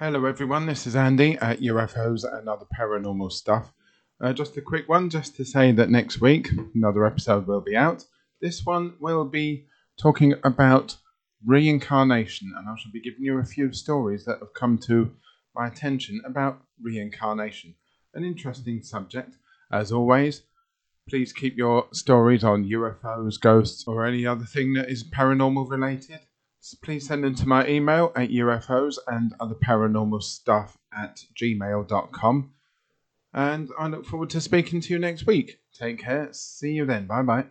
Hello, everyone. This is Andy at UFOs and Other Paranormal Stuff. Uh, just a quick one, just to say that next week another episode will be out. This one will be talking about reincarnation, and I shall be giving you a few stories that have come to my attention about reincarnation. An interesting subject, as always. Please keep your stories on UFOs, ghosts, or any other thing that is paranormal related please send them to my email at UFOs and other paranormal stuff at gmail.com. And I look forward to speaking to you next week. Take care. See you then. Bye bye.